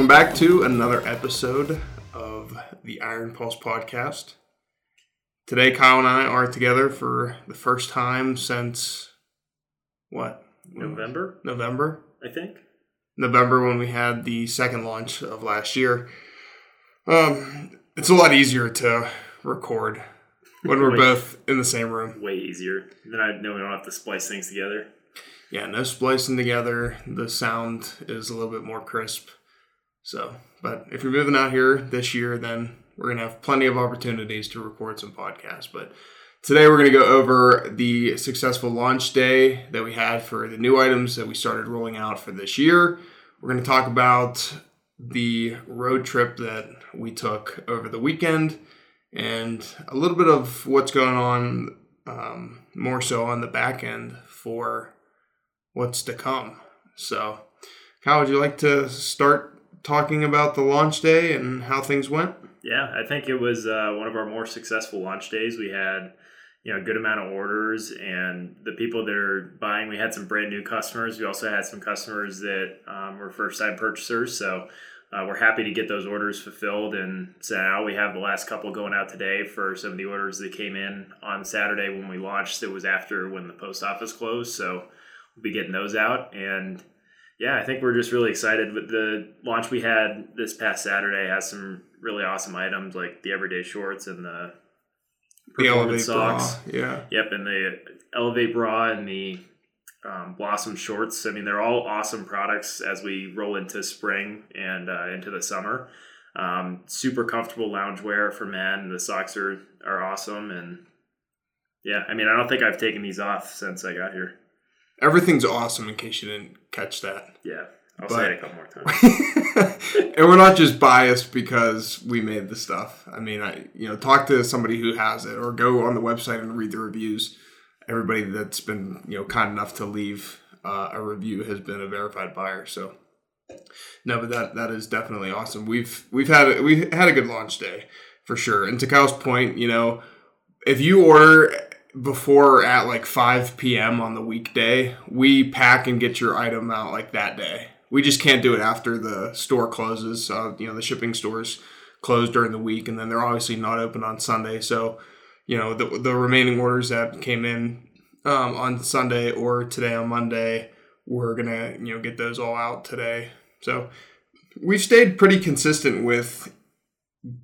Welcome back to another episode of the Iron Pulse podcast. Today, Kyle and I are together for the first time since what? November, November? I think. November when we had the second launch of last year. Um, it's a lot easier to record when we're Wait. both in the same room. Way easier. Then I know we don't have to splice things together. Yeah, no splicing together. The sound is a little bit more crisp. So, but if you're moving out here this year, then we're going to have plenty of opportunities to record some podcasts. But today we're going to go over the successful launch day that we had for the new items that we started rolling out for this year. We're going to talk about the road trip that we took over the weekend and a little bit of what's going on um, more so on the back end for what's to come. So, Kyle, would you like to start talking about the launch day and how things went? Yeah, I think it was uh, one of our more successful launch days. We had you know a good amount of orders, and the people that are buying, we had some brand new customers. We also had some customers that um, were first time purchasers. So uh, we're happy to get those orders fulfilled. And so now we have the last couple going out today for some of the orders that came in on Saturday when we launched. It was after when the post office closed, so we'll be getting those out and yeah, I think we're just really excited. With the launch we had this past Saturday has some really awesome items like the everyday shorts and the The performance Elevate bra. Yeah. Yep, and the Elevate bra and the um, Blossom shorts. I mean, they're all awesome products as we roll into spring and uh, into the summer. Um, super comfortable loungewear for men. The socks are are awesome, and yeah, I mean, I don't think I've taken these off since I got here. Everything's awesome in case you didn't catch that. Yeah, I'll But- say it a couple more times. and we're not just biased because we made the stuff. I mean, I you know, talk to somebody who has it or go on the website and read the reviews. Everybody that's been, you know, kind enough to leave uh, a review has been a verified buyer. So no, but that that is definitely awesome. We've we've had we had a good launch day for sure. And to Kyle's point, you know, if you order before at like 5 p.m. on the weekday, we pack and get your item out like that day. We just can't do it after the store closes. You know, the shipping stores close during the week, and then they're obviously not open on Sunday. So, you know, the the remaining orders that came in um, on Sunday or today on Monday, we're gonna you know get those all out today. So, we've stayed pretty consistent with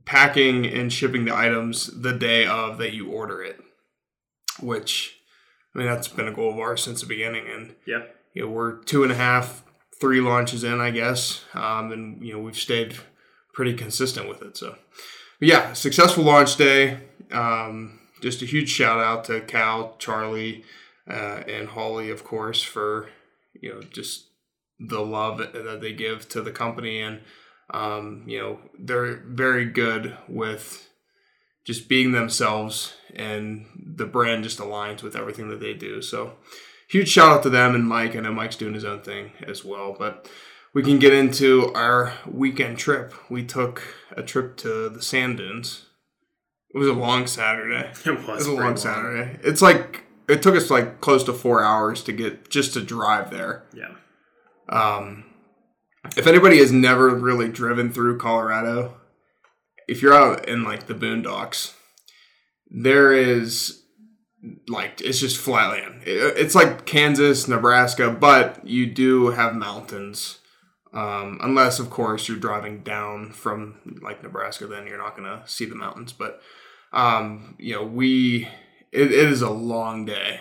packing and shipping the items the day of that you order it, which I mean that's been a goal of ours since the beginning, and yeah, you know we're two and a half, three launches in, I guess, um, and you know we've stayed pretty consistent with it. So, but yeah, successful launch day. Um, just a huge shout out to Cal, Charlie, uh, and Holly, of course, for you know just the love that they give to the company, and um, you know they're very good with just being themselves, and the brand just aligns with everything that they do. So huge shout out to them and Mike. I know Mike's doing his own thing as well, but we can get into our weekend trip. We took a trip to the sand dunes. It was a long Saturday. It was, It was a pretty long Saturday. It's like it took us like close to four hours to get just to drive there. Yeah. Um, if anybody has never really driven through Colorado, if you're out in like the boondocks, there is like it's just flat land. It's like Kansas, Nebraska, but you do have mountains. Um, unless, of course, you're driving down from like Nebraska, then you're not gonna see the mountains. But um, you know, we it, it is a long day.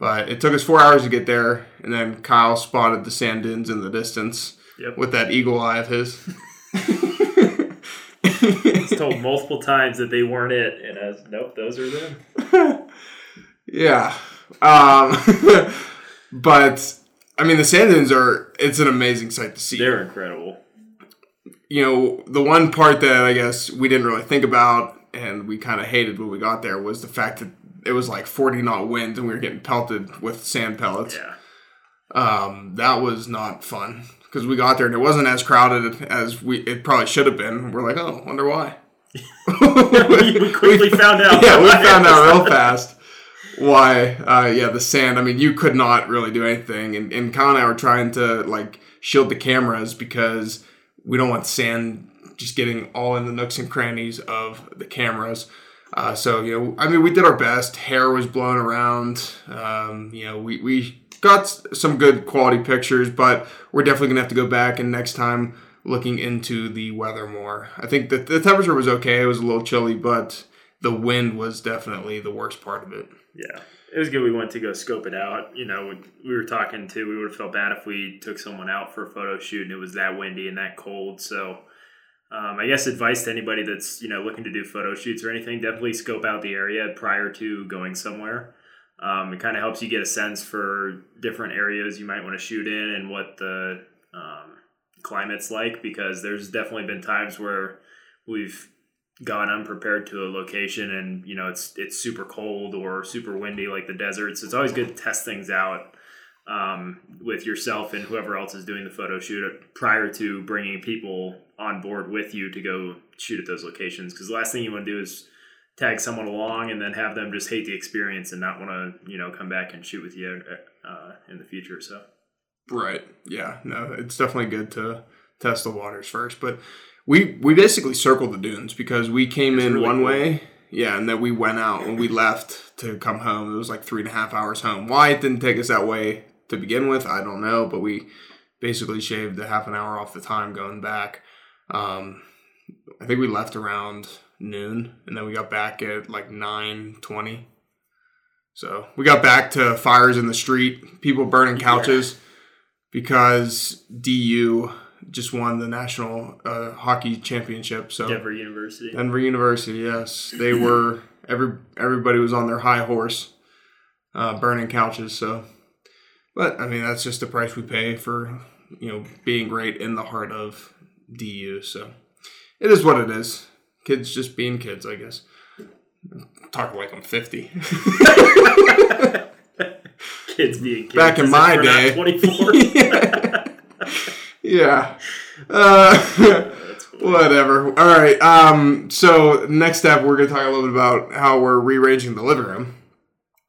But it took us four hours to get there, and then Kyle spotted the sand dunes in the distance Yep. with that eagle eye of his. was told multiple times that they weren't it, and I was nope, those are them. yeah. Um, but I mean, the sand dunes are, it's an amazing sight to see. They're incredible. you know, the one part that I guess we didn't really think about and we kind of hated when we got there was the fact that it was like 40 knot winds and we were getting pelted with sand pellets. Yeah. Um, that was not fun because we got there and it wasn't as crowded as we it probably should have been. We're like, oh, wonder why. we quickly found out. Yeah, we found out real fast why. Uh, yeah, the sand. I mean, you could not really do anything, and, and Kyle and I were trying to like shield the cameras because we don't want sand just getting all in the nooks and crannies of the cameras. Uh, so you know, I mean, we did our best. Hair was blown around. Um, you know, we we got some good quality pictures, but we're definitely gonna have to go back and next time looking into the weather more. I think that the temperature was okay. It was a little chilly, but the wind was definitely the worst part of it. Yeah. It was good we went to go scope it out. You know, we were talking to, we would have felt bad if we took someone out for a photo shoot and it was that windy and that cold. So, um, I guess advice to anybody that's you know looking to do photo shoots or anything, definitely scope out the area prior to going somewhere. Um, it kind of helps you get a sense for different areas you might want to shoot in and what the um, climate's like because there's definitely been times where we've gone unprepared to a location and you know it's it's super cold or super windy like the deserts. It's always good to test things out um, with yourself and whoever else is doing the photo shoot prior to bringing people on board with you to go shoot at those locations. Because the last thing you want to do is tag someone along and then have them just hate the experience and not want to you know come back and shoot with you uh, in the future. So right, yeah, no, it's definitely good to test the waters first, but. We, we basically circled the dunes because we came it's in really one cool. way yeah, and then we went out when we left to come home. It was like three and a half hours home. Why it didn't take us that way to begin with, I don't know, but we basically shaved a half an hour off the time going back. Um, I think we left around noon, and then we got back at like nine twenty. So we got back to fires in the street, people burning couches yeah. because DU just won the national uh, hockey championship. So Denver University. Denver University, yes, they were. Every everybody was on their high horse, uh, burning couches. So but I mean, that's just the price we pay for you know being right in the heart of DU. So it is what it is. Kids just being kids, I guess. Talking like I'm 50. kids being kids. Back in my day. 24. yeah. yeah. Uh, whatever. All right. Um, so next step, we're going to talk a little bit about how we're rearranging the living room.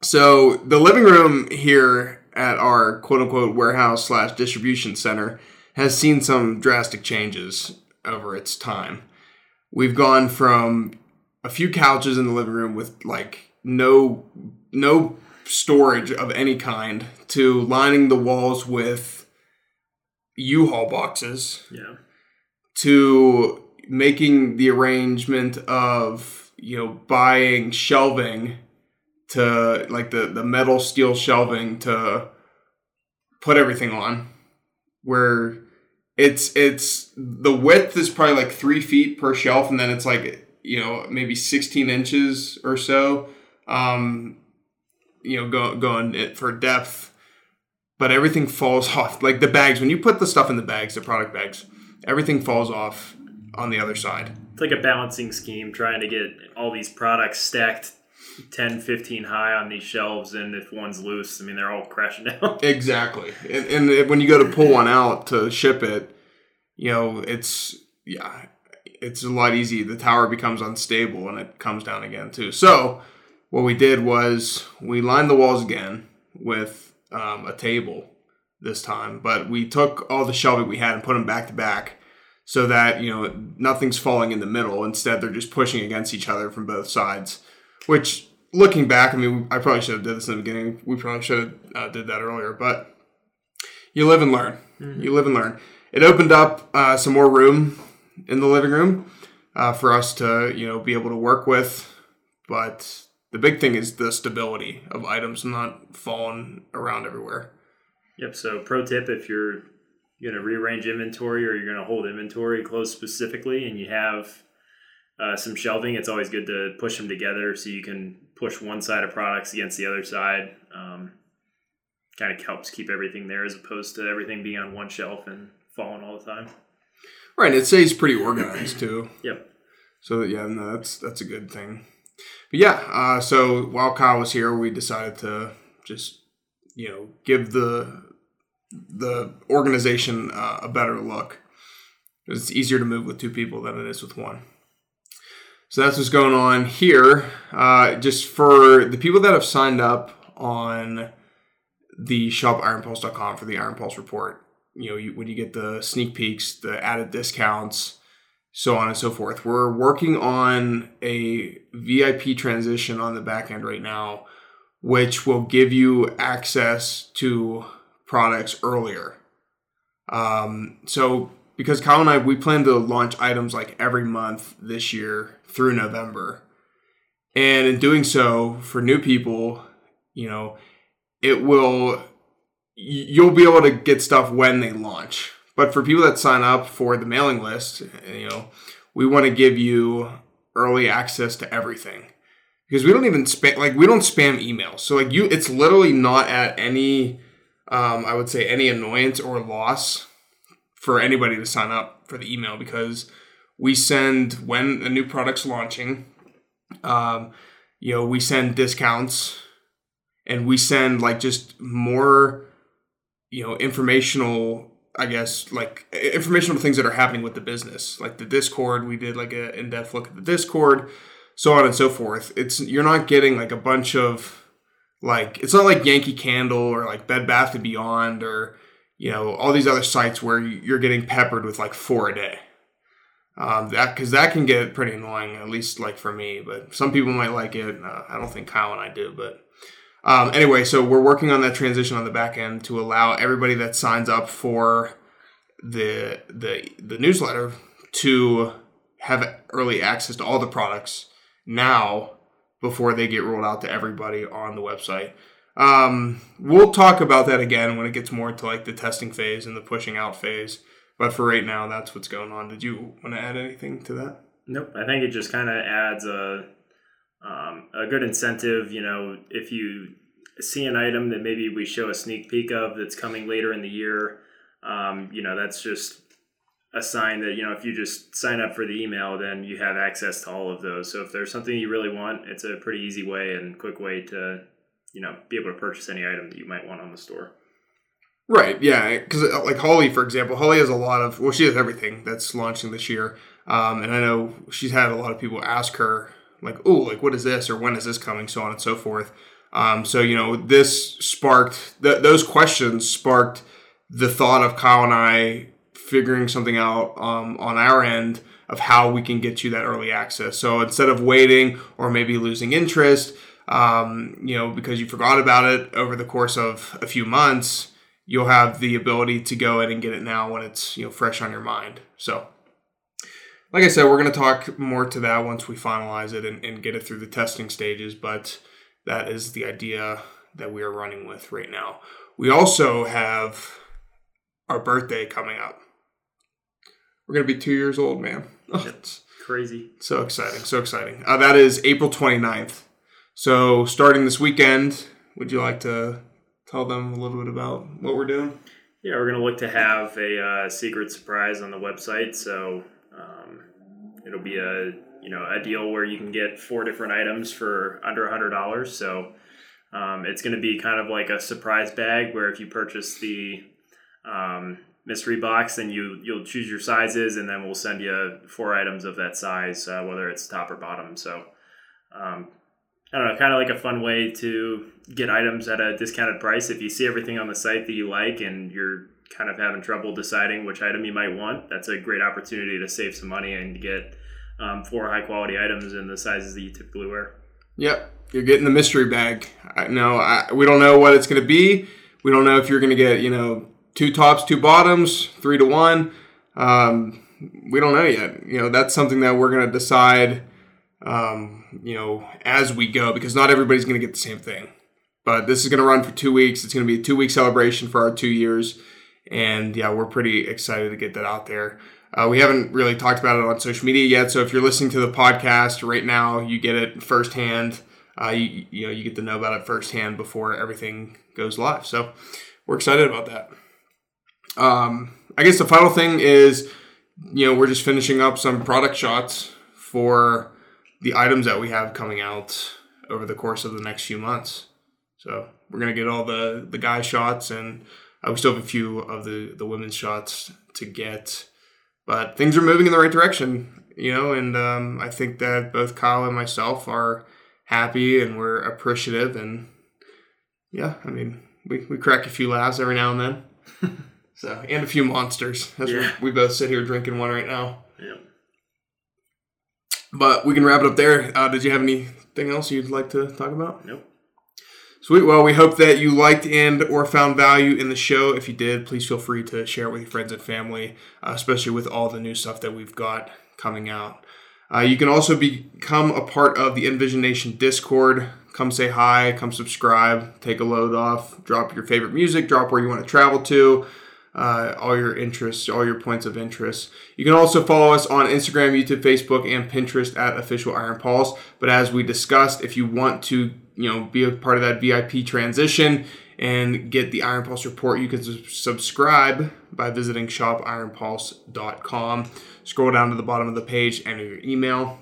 So the living room here at our quote unquote warehouse slash distribution center has seen some drastic changes over its time. We've gone from a few couches in the living room with like no no storage of any kind to lining the walls with U-Haul boxes. Yeah. To making the arrangement of, you know, buying shelving to like the the metal steel shelving to put everything on where it's it's the width is probably like three feet per shelf and then it's like you know maybe 16 inches or so um you know go, going it for depth. But everything falls off. Like the bags when you put the stuff in the bags the product bags everything falls off on the other side. It's like a balancing scheme trying to get all these products stacked 10, 15 high on these shelves, and if one's loose, I mean, they're all crashing down. exactly. And, and when you go to pull one out to ship it, you know, it's, yeah, it's a lot easier. The tower becomes unstable and it comes down again, too. So, what we did was we lined the walls again with um, a table this time, but we took all the shelving we had and put them back to back so that you know nothing's falling in the middle. Instead, they're just pushing against each other from both sides. Which, looking back, I mean, I probably should have did this in the beginning. We probably should have uh, did that earlier, but you live and learn. Mm-hmm. You live and learn. It opened up uh, some more room in the living room uh, for us to, you know, be able to work with. But the big thing is the stability of items not falling around everywhere. Yep. So, pro tip: if you're going to rearrange inventory or you're going to hold inventory close specifically, and you have uh, some shelving, it's always good to push them together so you can push one side of products against the other side. Um, kind of helps keep everything there as opposed to everything being on one shelf and falling all the time. Right, it stays pretty organized too. yep. So yeah, no, that's that's a good thing. But yeah, uh, so while Kyle was here, we decided to just you know give the the organization uh, a better look. It's easier to move with two people than it is with one. So that's what's going on here. Uh, just for the people that have signed up on the shop ironpulse.com for the Iron Pulse report, you know, you, when you get the sneak peeks, the added discounts, so on and so forth. We're working on a VIP transition on the back end right now, which will give you access to products earlier. Um, so because Kyle and I we plan to launch items like every month this year through November. And in doing so, for new people, you know, it will you'll be able to get stuff when they launch. But for people that sign up for the mailing list, you know, we want to give you early access to everything because we don't even spam like we don't spam emails. So like you, it's literally not at any, um, I would say any annoyance or loss for anybody to sign up for the email because we send when a new product's launching. Um, you know, we send discounts and we send like just more, you know, informational. I guess like informational things that are happening with the business, like the Discord. We did like an in-depth look at the Discord, so on and so forth. It's you're not getting like a bunch of like it's not like Yankee Candle or like Bed Bath and Beyond or you know all these other sites where you're getting peppered with like four a day. Um, that because that can get pretty annoying at least like for me but some people might like it uh, i don't think kyle and i do but um, anyway so we're working on that transition on the back end to allow everybody that signs up for the the the newsletter to have early access to all the products now before they get rolled out to everybody on the website um, we'll talk about that again when it gets more to like the testing phase and the pushing out phase. But for right now, that's what's going on. Did you want to add anything to that? Nope. I think it just kind of adds a um, a good incentive. You know, if you see an item that maybe we show a sneak peek of that's coming later in the year, um, you know, that's just a sign that you know if you just sign up for the email, then you have access to all of those. So if there's something you really want, it's a pretty easy way and quick way to you know be able to purchase any item that you might want on the store. Right. Yeah. Because uh, like Holly, for example, Holly has a lot of well, she has everything that's launching this year, um, and I know she's had a lot of people ask her like, "Oh, like what is this?" or "When is this coming?" so on and so forth. Um, so you know, this sparked th- those questions sparked the thought of Kyle and I figuring something out um, on our end of how we can get you that early access. So instead of waiting or maybe losing interest, um, you know, because you forgot about it over the course of a few months, you'll have the ability to go in and get it now when it's you know fresh on your mind. So, like I said, we're going to talk more to that once we finalize it and, and get it through the testing stages. But that is the idea that we are running with right now. We also have our birthday coming up. We're going to be two years old, man. Oh, it's crazy. So exciting. So exciting. Uh, that is April 29th. So, starting this weekend, would you like to tell them a little bit about what we're doing? Yeah, we're going to look to have a uh, secret surprise on the website. So, um, it'll be a you know a deal where you can get four different items for under a hundred dollars. So, um, it's going to be kind of like a surprise bag where if you purchase the um, mystery box, then you you'll choose your sizes, and then we'll send you four items of that size, uh, whether it's top or bottom. So. Um, I don't know, kind of like a fun way to get items at a discounted price. If you see everything on the site that you like and you're kind of having trouble deciding which item you might want, that's a great opportunity to save some money and get um, four high quality items in the sizes that you typically wear. Yep, you're getting the mystery bag. I, no, I, we don't know what it's going to be. We don't know if you're going to get you know two tops, two bottoms, three to one. Um, we don't know yet. You know that's something that we're going to decide um, you know, as we go because not everybody's going to get the same thing. But this is going to run for two weeks. It's going to be a two week celebration for our two years. And yeah, we're pretty excited to get that out there. Uh, we haven't really talked about it on social media yet. So if you're listening to the podcast right now, you get it firsthand. Uh, you, you know, you get to know about it firsthand before everything goes live. So we're excited about that. Um, I guess the final thing is, you know, we're just finishing up some product shots for the items that we have coming out over the course of the next few months. So we're gonna get all the the guy shots, and uh, we still have a few of the the women's shots to get, but things are moving in the right direction, you know. And um, I think that both Kyle and myself are happy, and we're appreciative, and yeah, I mean, we we crack a few laughs every now and then. So and a few monsters. As Yeah. we, we both sit here drinking one right now. But we can wrap it up there. Uh, did you have anything else you'd like to talk about? Nope. Sweet. Well, we hope that you liked and or found value in the show. If you did, please feel free to share it with your friends and family, uh, especially with all the new stuff that we've got coming out. Uh, you can also become a part of the Envision Nation Discord. Come say hi, come subscribe, take a load off, drop your favorite music, drop where you want to travel to, uh, all your interests, all your points of interest. You can also follow us on Instagram, YouTube, Facebook, and Pinterest at Official Iron Pulse. But as we discussed, if you want to, you know, be a part of that VIP transition and get the Iron Pulse report, you can subscribe by visiting shopironpulse.com. Scroll down to the bottom of the page, enter your email.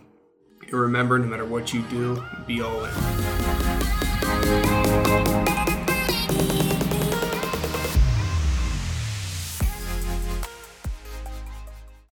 And remember, no matter what you do, be all in.